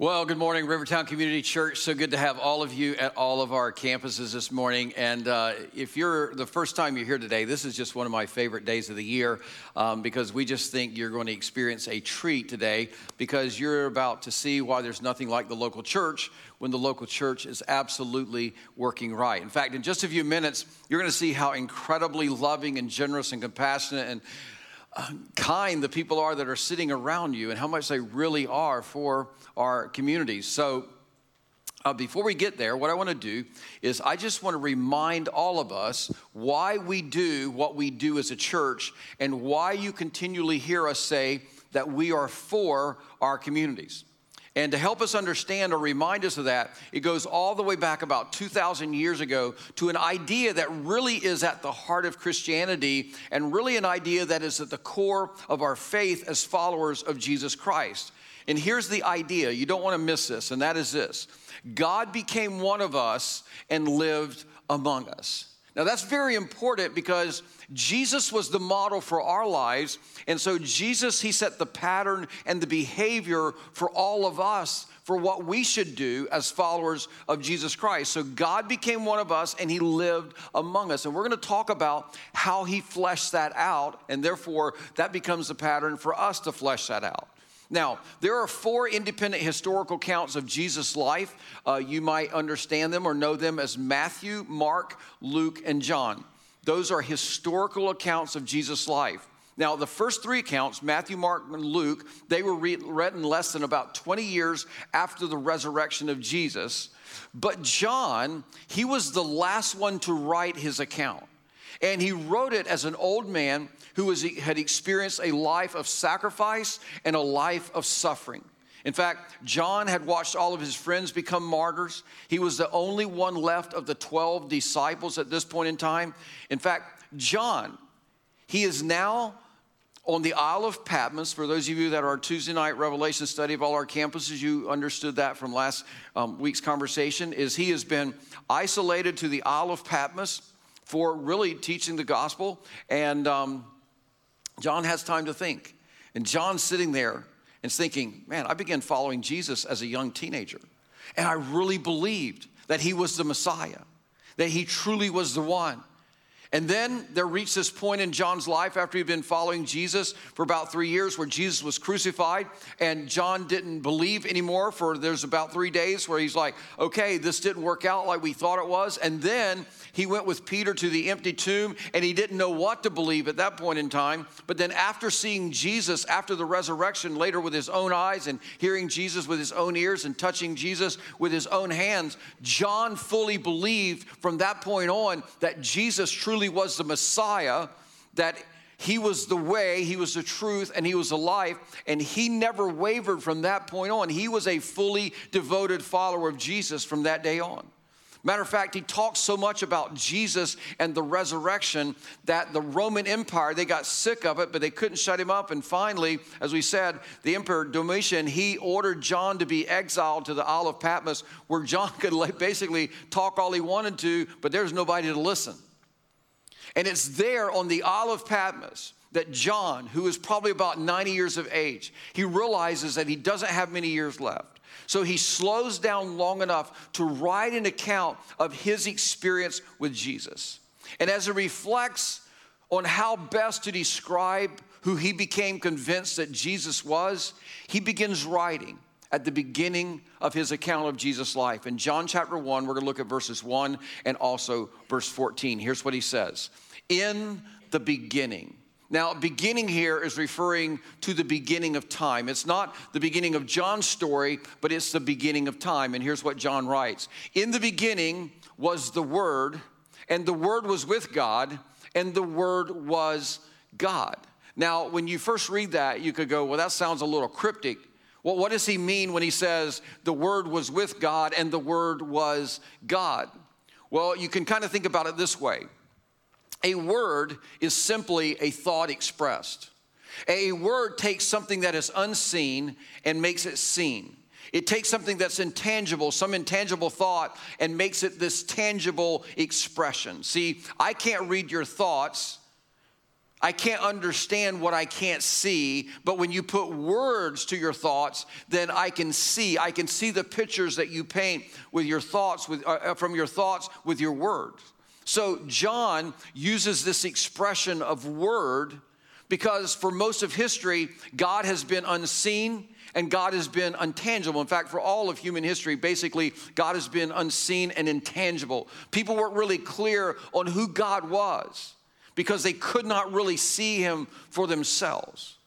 Well, good morning, Rivertown Community Church. So good to have all of you at all of our campuses this morning. And uh, if you're the first time you're here today, this is just one of my favorite days of the year um, because we just think you're going to experience a treat today because you're about to see why there's nothing like the local church when the local church is absolutely working right. In fact, in just a few minutes, you're going to see how incredibly loving and generous and compassionate and kind the people are that are sitting around you and how much they really are for our communities. So, uh, before we get there, what I want to do is I just want to remind all of us why we do what we do as a church and why you continually hear us say that we are for our communities. And to help us understand or remind us of that, it goes all the way back about 2,000 years ago to an idea that really is at the heart of Christianity and really an idea that is at the core of our faith as followers of Jesus Christ. And here's the idea you don't want to miss this, and that is this God became one of us and lived among us. Now, that's very important because Jesus was the model for our lives. And so, Jesus, He set the pattern and the behavior for all of us for what we should do as followers of Jesus Christ. So, God became one of us and He lived among us. And we're going to talk about how He fleshed that out. And therefore, that becomes the pattern for us to flesh that out. Now, there are four independent historical accounts of Jesus' life. Uh, you might understand them or know them as Matthew, Mark, Luke, and John. Those are historical accounts of Jesus' life. Now, the first three accounts, Matthew, Mark, and Luke, they were written less than about 20 years after the resurrection of Jesus. But John, he was the last one to write his account. And he wrote it as an old man who was, had experienced a life of sacrifice and a life of suffering. In fact, John had watched all of his friends become martyrs. He was the only one left of the 12 disciples at this point in time. In fact, John, he is now on the Isle of Patmos. For those of you that are Tuesday night Revelation study of all our campuses, you understood that from last um, week's conversation. Is he has been isolated to the Isle of Patmos for really teaching the gospel, and um, John has time to think. And John's sitting there and thinking, man, I began following Jesus as a young teenager. And I really believed that he was the Messiah, that he truly was the one. And then there reached this point in John's life after he'd been following Jesus for about three years where Jesus was crucified and John didn't believe anymore for there's about three days where he's like, okay, this didn't work out like we thought it was. And then he went with Peter to the empty tomb and he didn't know what to believe at that point in time. But then after seeing Jesus after the resurrection later with his own eyes and hearing Jesus with his own ears and touching Jesus with his own hands, John fully believed from that point on that Jesus truly truly was the Messiah, that he was the way, he was the truth, and he was the life, and he never wavered from that point on. He was a fully devoted follower of Jesus from that day on. Matter of fact, he talks so much about Jesus and the resurrection that the Roman Empire, they got sick of it, but they couldn't shut him up. And finally, as we said, the Emperor Domitian, he ordered John to be exiled to the Isle of Patmos, where John could basically talk all he wanted to, but there's nobody to listen. And it's there on the Isle of Patmos that John, who is probably about 90 years of age, he realizes that he doesn't have many years left. So he slows down long enough to write an account of his experience with Jesus. And as he reflects on how best to describe who he became convinced that Jesus was, he begins writing at the beginning of his account of Jesus' life. In John chapter 1, we're going to look at verses 1 and also verse 14. Here's what he says In the beginning. Now, beginning here is referring to the beginning of time. It's not the beginning of John's story, but it's the beginning of time. And here's what John writes In the beginning was the Word, and the Word was with God, and the Word was God. Now, when you first read that, you could go, well, that sounds a little cryptic. Well, what does he mean when he says the Word was with God and the Word was God? Well, you can kind of think about it this way a word is simply a thought expressed. A word takes something that is unseen and makes it seen. It takes something that's intangible, some intangible thought, and makes it this tangible expression. See, I can't read your thoughts, I can't understand what I can't see, but when you put words to your thoughts, then I can see. I can see the pictures that you paint with your thoughts, with, uh, uh from your thoughts with your words. So John uses this expression of word because for most of history, God has been unseen and God has been untangible. In fact, for all of human history, basically, God has been unseen and intangible. People weren't really clear on who God was because they could not really see him for themselves.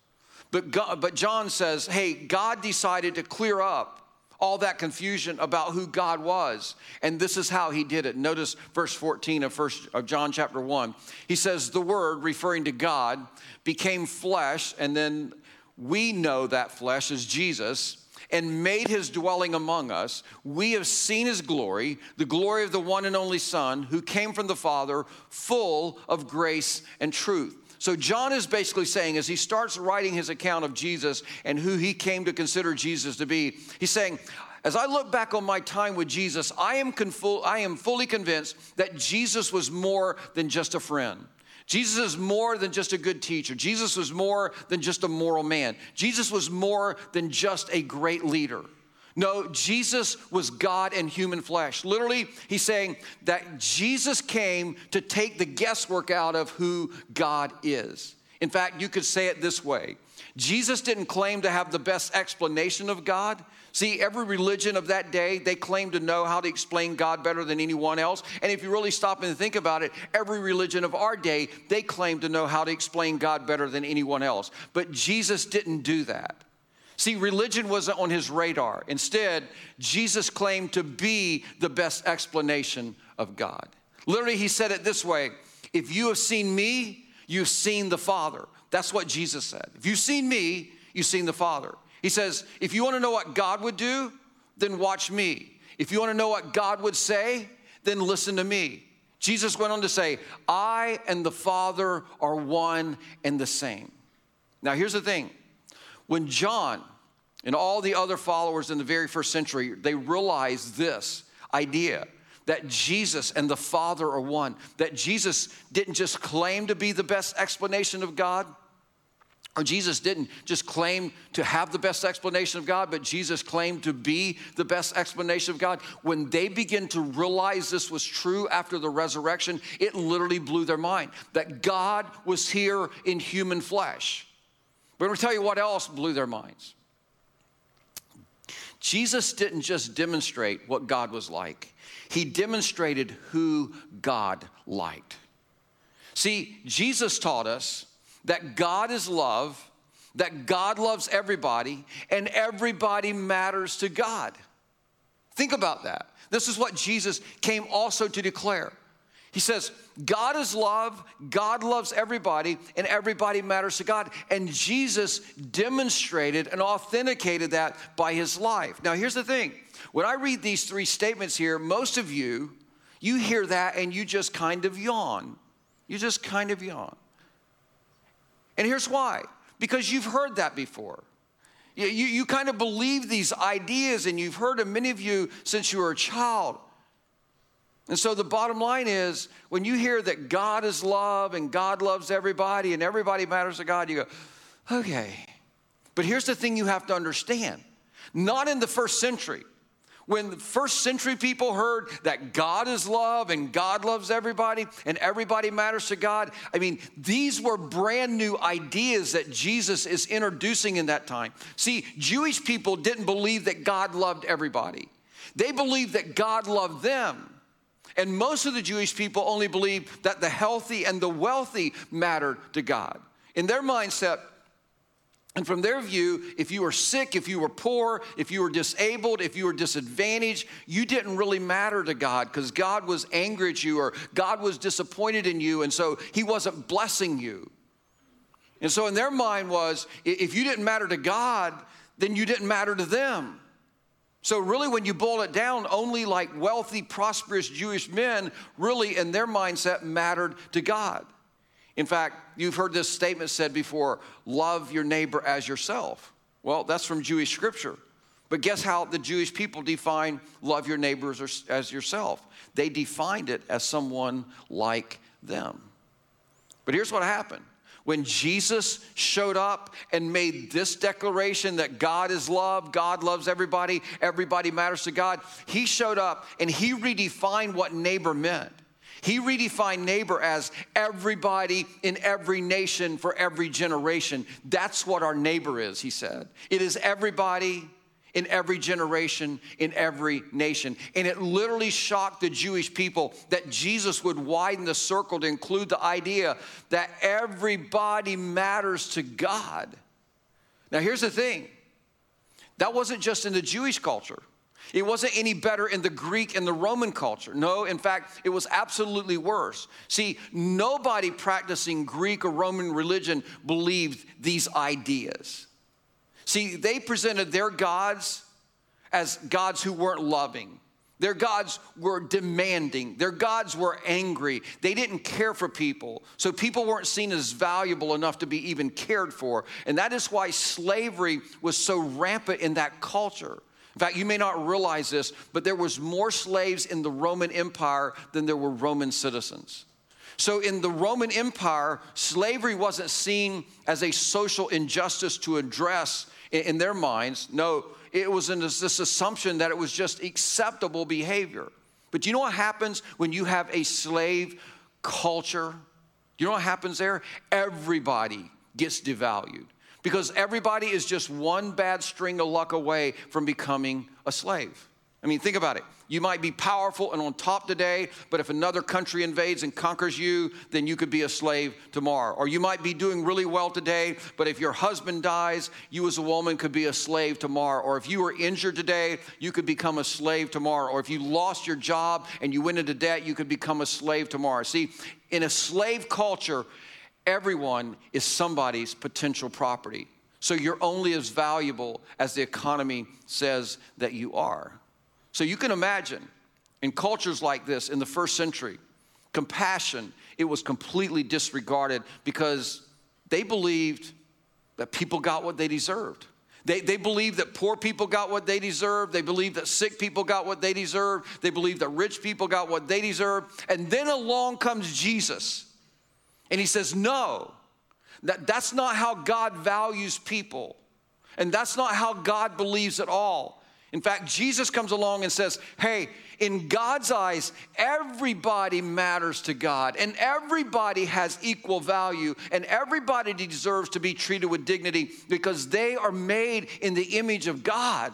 But, God, but John says, hey, God decided to clear up all that confusion about who God was. And this is how he did it. Notice verse 14 of, first, of John chapter 1. He says, The Word, referring to God, became flesh, and then we know that flesh is Jesus and made his dwelling among us. We have seen his glory, the glory of the one and only Son who came from the Father, full of grace and truth. So, John is basically saying, as he starts writing his account of Jesus and who he came to consider Jesus to be, he's saying, as I look back on my time with Jesus, I am, confu- I am fully convinced that Jesus was more than just a friend. Jesus is more than just a good teacher. Jesus was more than just a moral man. Jesus was more than just a great leader. No, Jesus was God in human flesh. Literally, he's saying that Jesus came to take the guesswork out of who God is. In fact, you could say it this way Jesus didn't claim to have the best explanation of God. See, every religion of that day, they claimed to know how to explain God better than anyone else. And if you really stop and think about it, every religion of our day, they claim to know how to explain God better than anyone else. But Jesus didn't do that. See, religion wasn't on his radar. Instead, Jesus claimed to be the best explanation of God. Literally, he said it this way If you have seen me, you've seen the Father. That's what Jesus said. If you've seen me, you've seen the Father. He says, if you want to know what God would do, then watch me. If you want to know what God would say, then listen to me. Jesus went on to say, I and the Father are one and the same. Now, here's the thing when John and all the other followers in the very first century, they realized this idea that Jesus and the Father are one, that Jesus didn't just claim to be the best explanation of God, or Jesus didn't just claim to have the best explanation of God, but Jesus claimed to be the best explanation of God. When they begin to realize this was true after the resurrection, it literally blew their mind that God was here in human flesh. But I'm gonna tell you what else blew their minds. Jesus didn't just demonstrate what God was like, He demonstrated who God liked. See, Jesus taught us that God is love, that God loves everybody, and everybody matters to God. Think about that. This is what Jesus came also to declare. He says, God is love, God loves everybody, and everybody matters to God. And Jesus demonstrated and authenticated that by his life. Now, here's the thing when I read these three statements here, most of you, you hear that and you just kind of yawn. You just kind of yawn. And here's why because you've heard that before. You, you, you, kind of believe these ideas, and you've heard them, many of you, since you were a child. And so the bottom line is when you hear that God is love and God loves everybody and everybody matters to God, you go, okay. But here's the thing you have to understand not in the first century. When the first century people heard that God is love and God loves everybody and everybody matters to God, I mean, these were brand new ideas that Jesus is introducing in that time. See, Jewish people didn't believe that God loved everybody, they believed that God loved them. And most of the Jewish people only believed that the healthy and the wealthy mattered to God. In their mindset, and from their view, if you were sick, if you were poor, if you were disabled, if you were disadvantaged, you didn't really matter to God because God was angry at you or God was disappointed in you, and so He wasn't blessing you. And so in their mind was, if you didn't matter to God, then you didn't matter to them. So, really, when you boil it down, only like wealthy, prosperous Jewish men really, in their mindset, mattered to God. In fact, you've heard this statement said before love your neighbor as yourself. Well, that's from Jewish scripture. But guess how the Jewish people define love your neighbors as yourself? They defined it as someone like them. But here's what happened When Jesus showed up and made this declaration that God is love, God loves everybody, everybody matters to God, he showed up and he redefined what neighbor meant. He redefined neighbor as everybody in every nation for every generation. That's what our neighbor is, he said. It is everybody in every generation, in every nation. And it literally shocked the Jewish people that Jesus would widen the circle to include the idea that everybody matters to God. Now, here's the thing that wasn't just in the Jewish culture. It wasn't any better in the Greek and the Roman culture. No, in fact, it was absolutely worse. See, nobody practicing Greek or Roman religion believed these ideas. See, they presented their gods as gods who weren't loving. Their gods were demanding. Their gods were angry. They didn't care for people. So people weren't seen as valuable enough to be even cared for. And that is why slavery was so rampant in that culture. In fact, you may not realize this, but there was more slaves in the Roman Empire than there were Roman citizens. So in the Roman Empire, slavery wasn't seen as a social injustice to address in their minds. No, it was this assumption that it was just acceptable behavior. But do you know what happens when you have a slave culture? You know what happens there? Everybody gets devalued because everybody is just one bad string of luck away from becoming a slave. I mean, think about it. You might be powerful and on top today, but if another country invades and conquers you, then you could be a slave tomorrow. Or you might be doing really well today, but if your husband dies, you as a woman could be a slave tomorrow. Or if you were injured today, you could become a slave tomorrow. Or if you lost your job and you went into debt, you could become a slave tomorrow. See, in a slave culture, everyone is somebody's potential property. So you're only as valuable as the economy says that you are. So you can imagine in cultures like this in the first century, compassion, it was completely disregarded because they believed that people got what they deserved. They, they believed that poor people got what they deserved. They believed that sick people got what they deserved. They believed that rich people got what they deserved. And then along comes Jesus. And he says, No, that, that's not how God values people. And that's not how God believes at all. In fact, Jesus comes along and says, Hey, in God's eyes, everybody matters to God, and everybody has equal value, and everybody deserves to be treated with dignity because they are made in the image of God.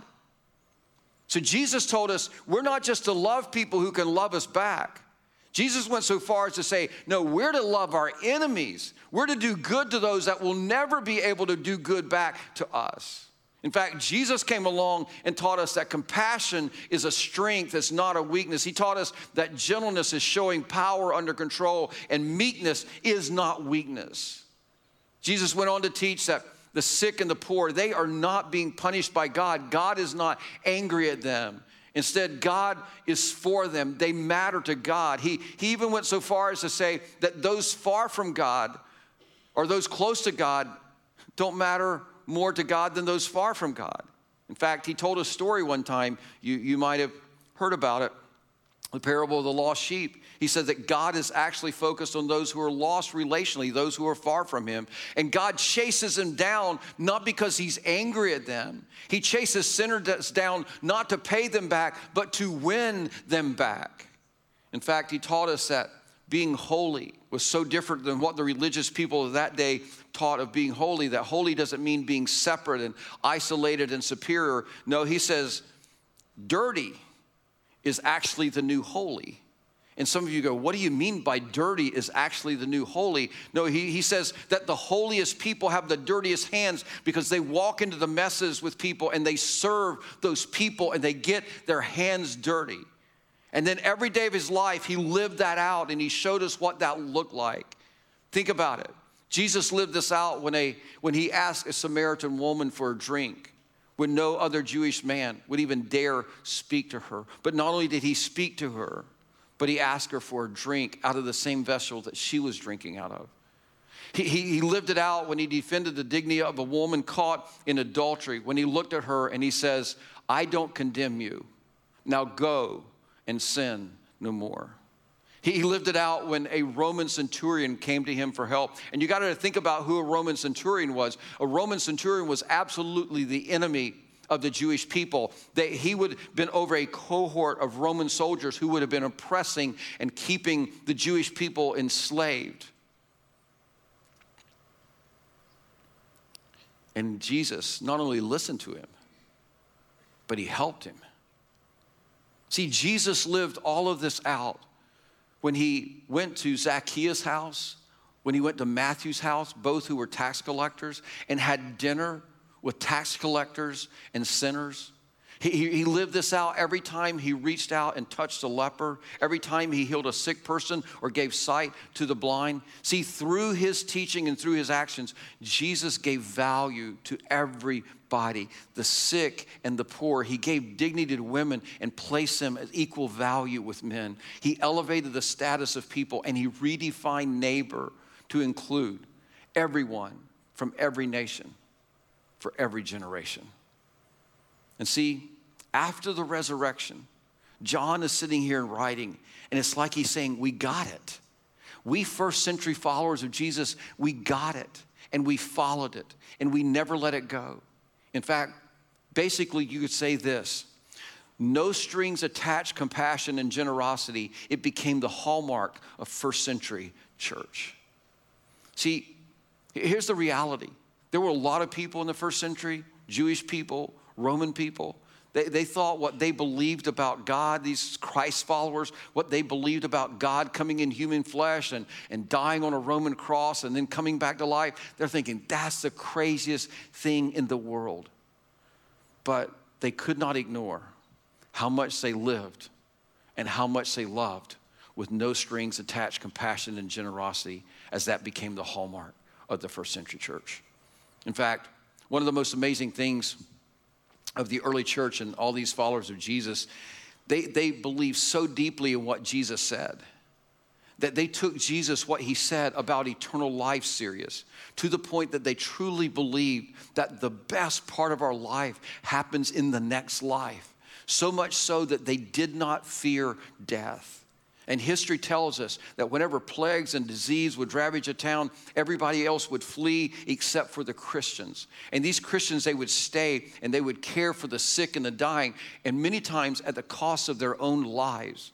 So Jesus told us we're not just to love people who can love us back. Jesus went so far as to say, No, we're to love our enemies. We're to do good to those that will never be able to do good back to us. In fact, Jesus came along and taught us that compassion is a strength, it's not a weakness. He taught us that gentleness is showing power under control, and meekness is not weakness. Jesus went on to teach that the sick and the poor, they are not being punished by God. God is not angry at them. Instead, God is for them. They matter to God. He, he even went so far as to say that those far from God or those close to God don't matter more to God than those far from God. In fact, he told a story one time, you, you might have heard about it, the parable of the lost sheep. He said that God is actually focused on those who are lost relationally, those who are far from Him. And God chases them down not because He's angry at them. He chases sinners down not to pay them back, but to win them back. In fact, He taught us that being holy was so different than what the religious people of that day taught of being holy, that holy doesn't mean being separate and isolated and superior. No, he says dirty is actually the new holy. And some of you go, What do you mean by dirty is actually the new holy? No, he, he says that the holiest people have the dirtiest hands because they walk into the messes with people and they serve those people and they get their hands dirty. And then every day of his life, he lived that out and he showed us what that looked like. Think about it. Jesus lived this out when, a, when he asked a Samaritan woman for a drink, when no other Jewish man would even dare speak to her. But not only did he speak to her, but he asked her for a drink out of the same vessel that she was drinking out of. He, he, he, lived it out when he defended the dignity of a woman caught in adultery, when he looked at her and he says, I don't condemn you. Now go and sin no more. He lived it out when a Roman centurion came to him for help. And you got to think about who a Roman centurion was. A Roman centurion was absolutely the enemy of the Jewish people. They, he would have been over a cohort of Roman soldiers who would have been oppressing and keeping the Jewish people enslaved. And Jesus not only listened to him, but he helped him. See, Jesus lived all of this out when he went to Zacchaeus' house, when he went to Matthew's house, both who were tax collectors, and had dinner with tax collectors and sinners. He, he, lived this out every time he reached out and touched a leper, every time he healed a sick person or gave sight to the blind. See, through his teaching and through his actions, Jesus gave value to everybody, the sick and the poor. He gave dignity to women and placed them at equal value with men. He elevated the status of people and he redefined neighbor to include everyone from every nation for every generation. And see, after the resurrection, John is sitting here and writing, and it's like he's saying, We got it. We first century followers of Jesus, we got it, and we followed it, and we never let it go. In fact, basically, you could say this no strings attached compassion and generosity, it became the hallmark of first century church. See, here's the reality there were a lot of people in the first century, Jewish people, Roman people. They, they thought what they believed about God, these Christ followers, what they believed about God coming in human flesh and, and dying on a Roman cross and then coming back to life, they're thinking that's the craziest thing in the world. But they could not ignore how much they lived and how much they loved with no strings attached compassion and generosity as that became the hallmark of the first century church. In fact, one of the most amazing things of the early church and all these followers of Jesus, they, they believed so deeply in what Jesus said that they took Jesus, what he said about eternal life, serious to the point that they truly believed that the best part of our life happens in the next life. So much so that they did not fear death. And history tells us that whenever plagues and disease would ravage a town, everybody else would flee except for the Christians. And these Christians, they would stay and they would care for the sick and the dying, and many times at the cost of their own lives.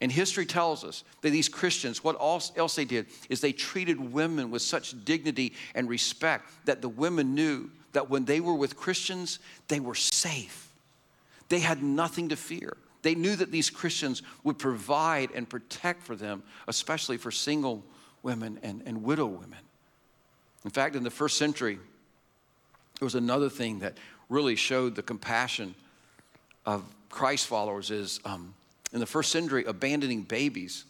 And history tells us that these Christians, what else they did is they treated women with such dignity and respect that the women knew that when they were with Christians, they were safe. They had nothing to fear. They knew that these Christians would provide and protect for them, especially for single women and, and widow women. In fact, in the first century, there was another thing that really showed the compassion of Christ followers is um, in the first century, abandoning babies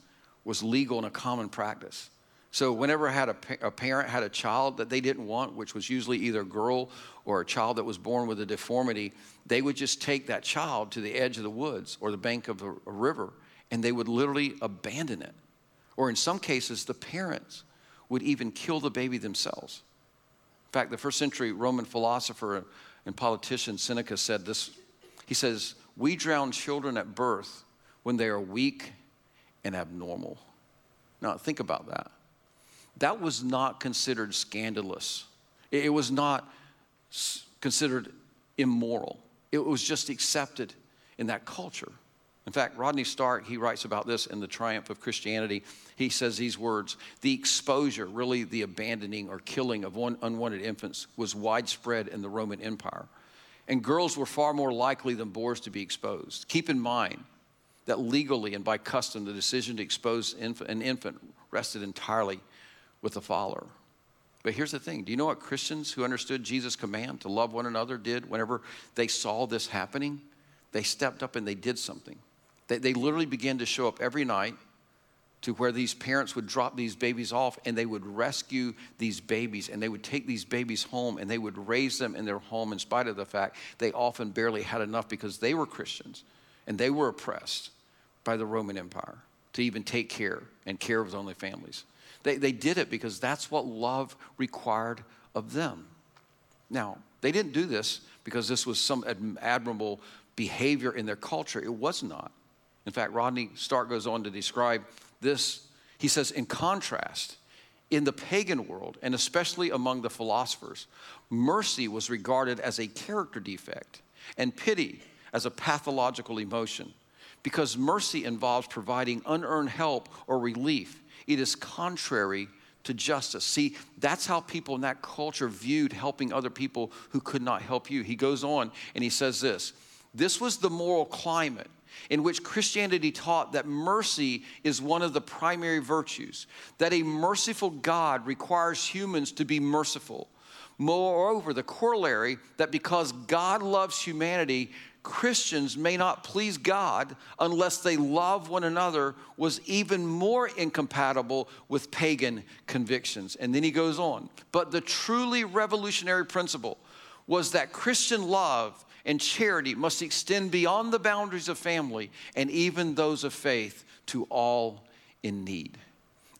was legal and a common practice. So whenever I had a, a, parent had a child that they didn't want, which was usually either a girl or a child that was born with a deformity, they would just take that child to the edge of the woods or the bank of a, a river and they would literally abandon it. Or in some cases, the parents would even kill the baby themselves. In fact, the first century Roman philosopher and politician Seneca said this. He says, We drown children at birth when they are weak and abnormal. Now, think about that that was not considered scandalous. It was not considered immoral. It was just accepted in that culture. In fact, Rodney Stark, he writes about this in The Triumph of Christianity. He says these words The exposure, really the abandoning or killing of unwanted infants, was widespread in the Roman Empire. And girls were far more likely than boys to be exposed. Keep in mind that legally and by custom, the decision to expose an infant rested entirely with the follower. But here's the thing do you know what Christians who understood Jesus' command to love one another did whenever they saw this happening? They stepped up and they did something. They, they literally began to show up every night to where these parents would drop these babies off and they would rescue these babies and they would take these babies home and they would raise them in their home in spite of the fact they often barely had enough because they were Christians and they were oppressed by the Roman Empire to even take care and care of their only families. They, they did it because that's what love required of them. Now, they didn't do this because this was some admirable behavior in their culture. It was not. In fact, Rodney Stark goes on to describe this. He says, in contrast, in the pagan world, and especially among the philosophers, mercy was regarded as a character defect and pity as a pathological emotion. Because mercy involves providing unearned help or relief, it is contrary to justice. See, that's how people in that culture viewed helping other people who could not help you. He goes on and he says this this was the moral climate in which Christianity taught that mercy is one of the primary virtues, that a merciful God requires humans to be merciful. Moreover, the corollary that because God loves humanity, Christians may not please God unless they love one another was even more incompatible with pagan convictions. And then he goes on. But the truly revolutionary principle was that Christian love and charity must extend beyond the boundaries of family and even those of faith to all in need.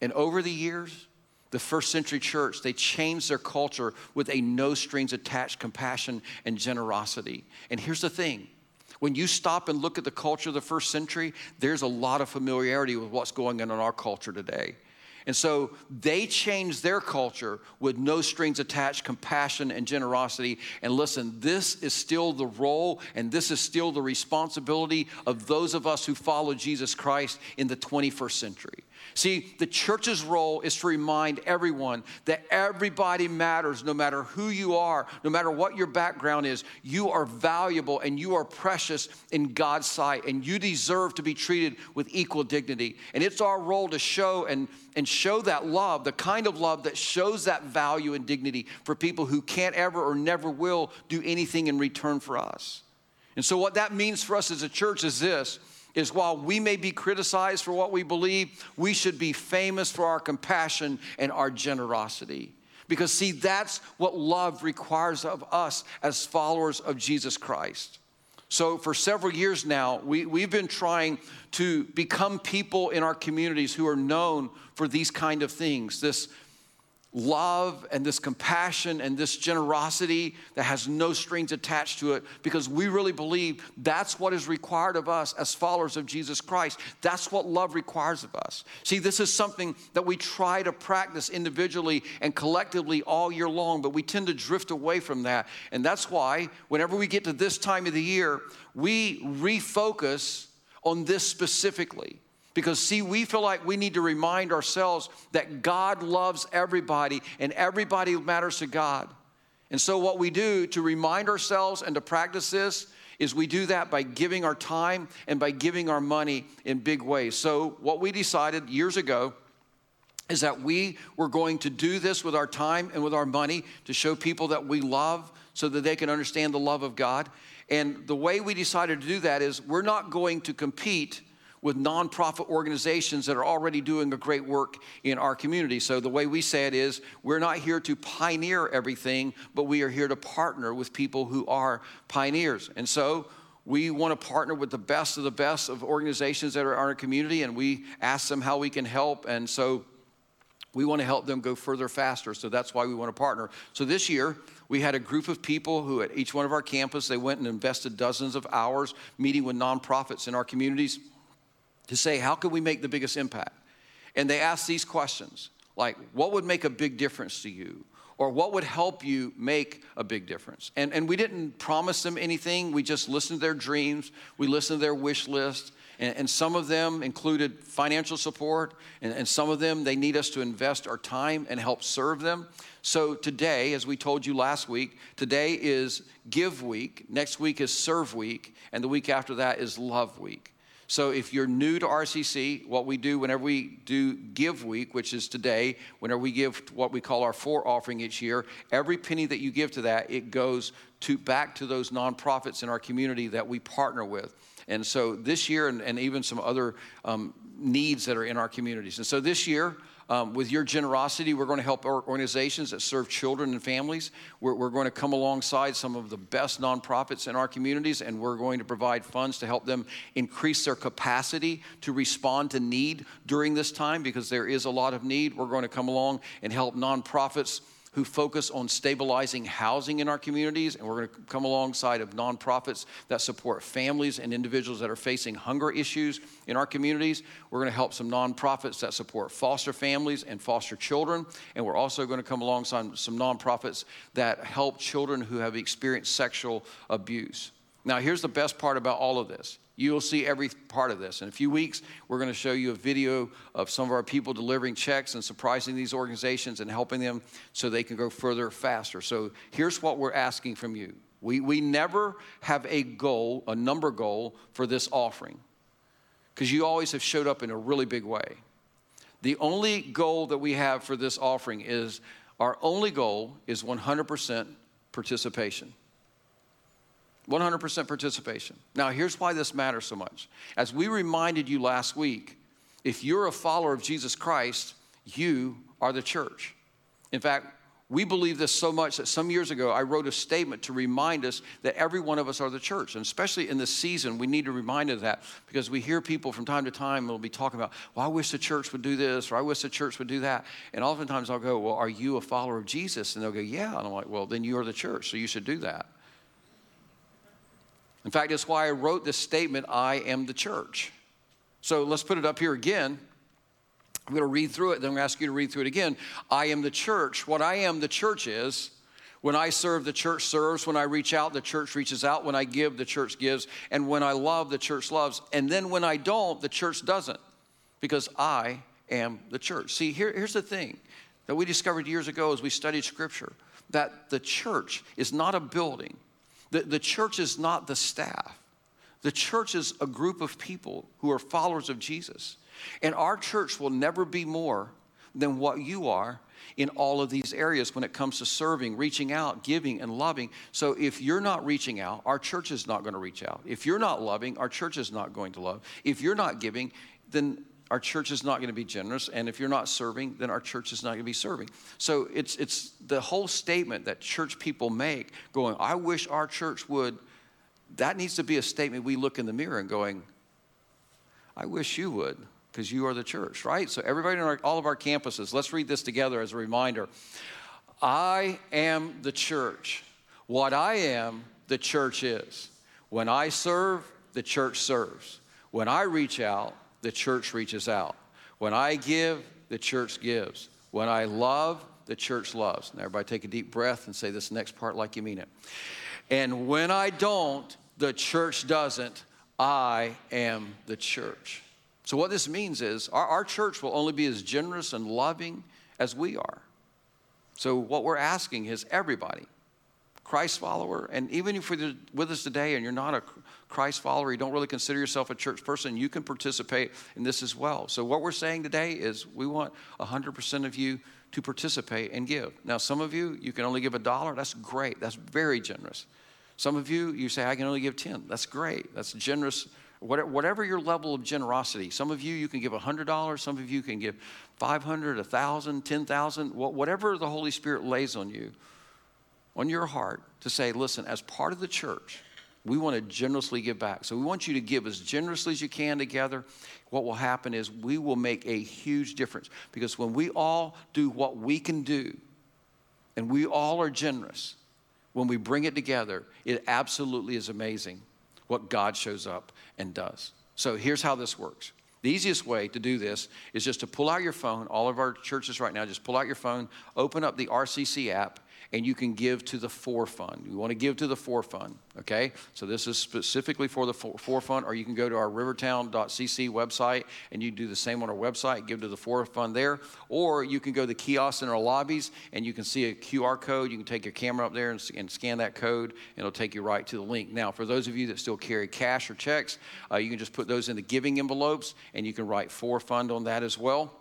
And over the years, the first century church, they changed their culture with a no strings attached compassion and generosity. And here's the thing when you stop and look at the culture of the first century, there's a lot of familiarity with what's going on in our culture today. And so they changed their culture with no strings attached, compassion and generosity. And listen, this is still the role and this is still the responsibility of those of us who follow Jesus Christ in the 21st century. See, the church's role is to remind everyone that everybody matters no matter who you are, no matter what your background is. You are valuable and you are precious in God's sight, and you deserve to be treated with equal dignity. And it's our role to show and, and show that love, the kind of love that shows that value and dignity for people who can't ever or never will do anything in return for us. And so, what that means for us as a church is this is while we may be criticized for what we believe, we should be famous for our compassion and our generosity. Because, see, that's what love requires of us as followers of Jesus Christ. So, for several years now, we, we've been trying to become people in our communities who are known for these kind of things this love and this compassion and this generosity that has no strings attached to it because we really believe that's what is required of us as followers of Jesus Christ. That's what love requires of us. See, this is something that we try to practice individually and collectively all year long, but we tend to drift away from that. And that's why whenever we get to this time of the year, we refocus on this specifically. Because, see, we feel like we need to remind ourselves that God loves everybody and everybody matters to God. And so, what we do to remind ourselves and to practice this is we do that by giving our time and by giving our money in big ways. So, what we decided years ago is that we were going to do this with our time and with our money to show people that we love so that they can understand the love of God. And the way we decided to do that is we're not going to compete with nonprofit organizations that are already doing a great work in our community. So the way we say it is we're not here to pioneer everything, but we are here to partner with people who are pioneers. And so we want to partner with the best of the best of organizations that are in our community, and we ask them how we can help. And so we want to help them go further faster. So that's why we want to partner. So this year, we had a group of people who at each one of our campus, they went and invested dozens of hours meeting with nonprofits in our communities to say, how can we make the biggest impact? And they ask these questions like, what would make a big difference to you? Or what would help you make a big difference? And, and we didn't promise them anything. We just listened to their dreams. We listened to their wish list. And, and some of them included financial support. And, and some of them, they need us to invest our time and help serve them. So today, as we told you last week, today is Give Week. Next week is Serve Week. And the week after that is Love Week. So if you're new to RCC, what we do whenever we do Give Week, which is today, whenever we give what we call our four offering each year, every penny that you give to that, it goes to back to those nonprofits in our community that we partner with. And so this year, and, and even some other um, needs that are in our communities. And so this year, um, with your generosity, we're going to help organizations that serve children and families. We're, we're, going to come alongside some of the best nonprofits in our communities, and we're going to provide funds to help them increase their capacity to respond to need during this time because there is a lot of need. We're going to come along and help nonprofits who focus on stabilizing housing in our communities, and we're going to come alongside of nonprofits that support families and individuals that are facing hunger issues in our communities. We're going to help some nonprofits that support foster families and foster children, and we're also going to come alongside some nonprofits that help children who have experienced sexual abuse. Now, here's the best part about all of this You'll see every part of this. In a few weeks, we're going to show you a video of some of our people delivering checks and surprising these organizations and helping them so they can go further faster. So here's what we're asking from you. We, we never have a goal, a number goal for this offering, because you always have showed up in a really big way. The only goal that we have for this offering is our only goal is 100% participation. 100% participation. Now, here's why this matters so much. As we reminded you last week, if you're a follower of Jesus Christ, you are the church. In fact, we believe this so much that some years ago I wrote a statement to remind us that every one of us are the church. And especially in this season, we need to remind of that because we hear people from time to time will be talking about, well, I wish the church would do this or I wish the church would do that. And oftentimes I'll go, well, are you a follower of Jesus? And they'll go, yeah. And I'm like, well, then you are the church, so you should do that. In fact, that's why I wrote this statement I am the church. So let's put it up here again. I'm going to read through it, then I'm going to ask you to read through it again. I am the church. What I am the church is when I serve, the church serves. When I reach out, the church reaches out. When I give, the church gives. And when I love, the church loves. And then when I don't, the church doesn't because I am the church. See, here, here's the thing that we discovered years ago as we studied scripture that the church is not a building. The, the church is not the staff. The church is a group of people who are followers of Jesus. And our church will never be more than what you are in all of these areas when it comes to serving, reaching out, giving, and loving. So if you're not reaching out, our church is not going to reach out. If you're not loving, our church is not going to love. If you're not giving, then our church is not going to be generous. And if you're not serving, then our church is not going to be serving. So it's, it's the whole statement that church people make going, I wish our church would, that needs to be a statement we look in the mirror and going, I wish you would because you are the church, right? So, everybody our, all of our campuses, let's read this together as a reminder. I am the church. What I am, the church is. When I serve, the church serves. When I reach out, the church reaches out. When I give, the church gives. When I love, the church loves. Now, everybody take a deep breath and say this next part like you mean it. And when I don't, the church doesn't. I am the church. So, what this means is our, our church will only be as generous and loving as we are. So, what we're asking is everybody, Christ follower, and even if you're with us today and you're not a Christ follower, you don't really consider yourself a church person, you can participate in this as well. So, what we're saying today is we want 100% of you to participate and give. Now, some of you, you can only give a dollar. That's great. That's very generous. Some of you, you say, I can only give 10. That's great. That's generous. Whatever your level of generosity, some of you, you can give $100. Some of you can give 500, 1,000, 10,000, whatever the Holy Spirit lays on you, on your heart, to say, listen, as part of the church, we want to generously give back. So we want you to give as generously as you can together. What will happen is we will make a huge difference because when we all do what we can do and we all are generous, when we bring it together, it absolutely is amazing what God shows up and does. So here's how this works. The easiest way to do this is just to pull out your phone. All of our churches right now, just pull out your phone, open up the RCC app, and you can give to the For Fund. You want to give to the For Fund, okay? So this is specifically for the For Fund, or you can go to our rivertown.cc website and you do the same on our website, give to the For Fund there, or you can go to the kiosks in our lobbies and you can see a QR code. You can take your camera up there and, and scan that code, and it'll take you right to the link. Now, for those of you that still carry cash or checks, uh, you can just put those in the giving envelopes, and you can write For Fund on that as well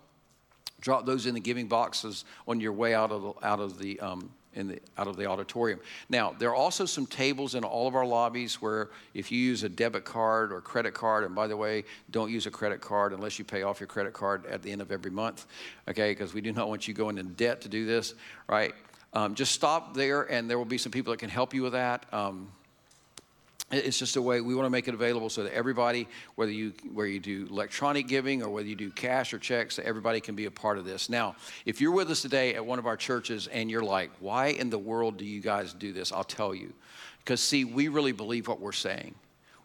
drop those in the giving boxes on your way out of the, out of the um, the, out of the auditorium. Now, there are also some tables in all of our lobbies where if you use a debit card or credit card, and by the way, don't use a credit card unless you pay off your credit card at the end of every month, okay? Because we do not want you going in debt to do this, right? Um, just stop there, and there will be some people that can help you with that. Um, it's just a way we want to make it available so that everybody whether you where you do electronic giving or whether you do cash or checks everybody can be a part of this. Now if you're with us today at one of our churches and you're like why in the world do you guys do this? I'll tell you. Because see we really believe what we're saying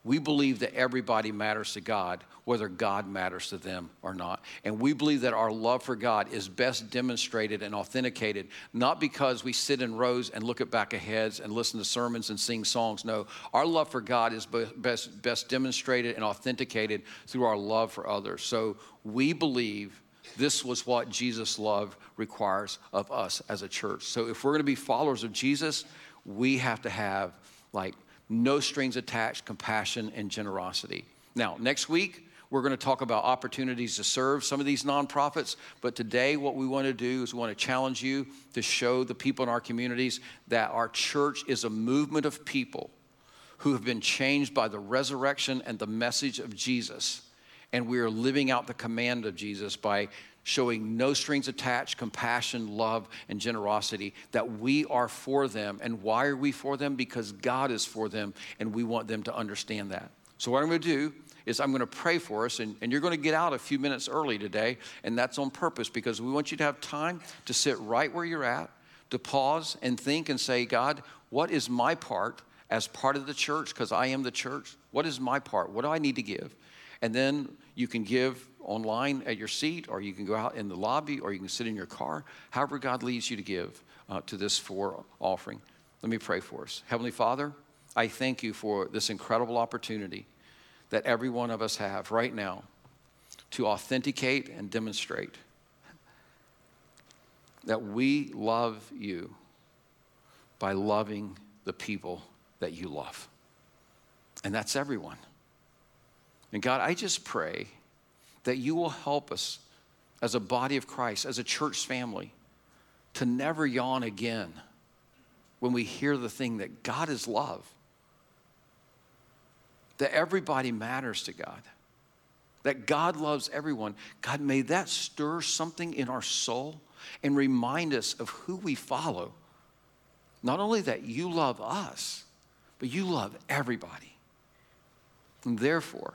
we believe that everybody matters to God, whether God matters to them or not. And we believe that our love for God is best demonstrated and authenticated, not because we sit in rows and look at back of heads and listen to sermons and sing songs. No, our love for God is best, best demonstrated and authenticated through our love for others. So we believe this was what Jesus' love requires of us as a church. So if we're going to be followers of Jesus, we have to have like no strings attached, compassion, and generosity. Now, next week, we're going to talk about opportunities to serve some of these nonprofits. But today, what we want to do is we want to challenge you to show the people in our communities that our church is a movement of people who have been changed by the resurrection and the message of Jesus. And we are living out the command of Jesus by showing no strings attached, compassion, love, and generosity, that we are for them. And why are we for them? Because God is for them, and we want them to understand that. So, what I'm going to do is I'm going to pray for us, and, and you're going to get out a few minutes early today, and that's on purpose because we want you to have time to sit right where you're at, to pause and think and say, God, what is my part as part of the church? Because I am the church. What is my part? What do I need to give? And then you can give online at your seat, or you can go out in the lobby, or you can sit in your car, however God leads you to give uh, to this for offering. Let me pray for us. Heavenly Father, I thank you for this incredible opportunity that every one of us have right now to authenticate and demonstrate that we love you by loving the people that you love. And that's everyone. And God, I just pray that you will help us as a body of Christ, as a church family, to never yawn again when we hear the thing that God is love, that everybody matters to God, that God loves everyone. God, may that stir something in our soul and remind us of who we follow. Not only that you love us, but you love everybody. And therefore,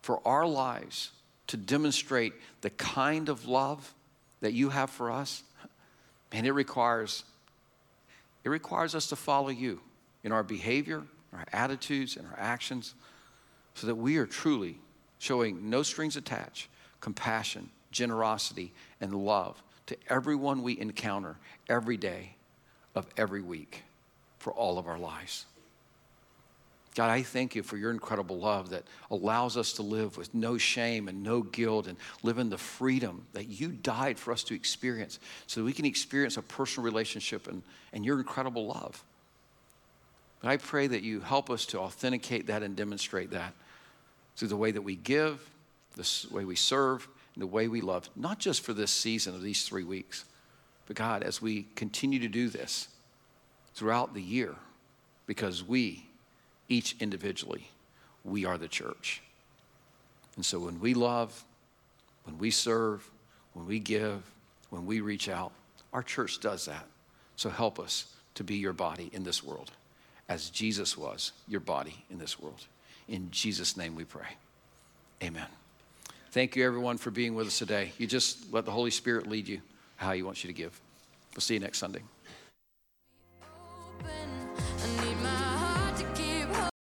for our lives to demonstrate the kind of love that you have for us, and it requires it requires us to follow you in our behavior, our attitudes, and our actions, so that we are truly showing no strings attached, compassion, generosity, and love to everyone we encounter every day of every week for all of our lives. God, I thank you for your incredible love that allows us to live with no shame and no guilt and live in the freedom that you died for us to experience so that we can experience a personal relationship and, and your incredible love. But I pray that you help us to authenticate that and demonstrate that through the way that we give, the way we serve, and the way we love, not just for this season of these three weeks, but God, as we continue to do this throughout the year, because we each individually, we are the church. And so when we love, when we serve, when we give, when we reach out, our church does that. So help us to be your body in this world as Jesus was your body in this world. In Jesus' name we pray. Amen. Thank you, everyone, for being with us today. You just let the Holy Spirit lead you how He wants you to give. We'll see you next Sunday.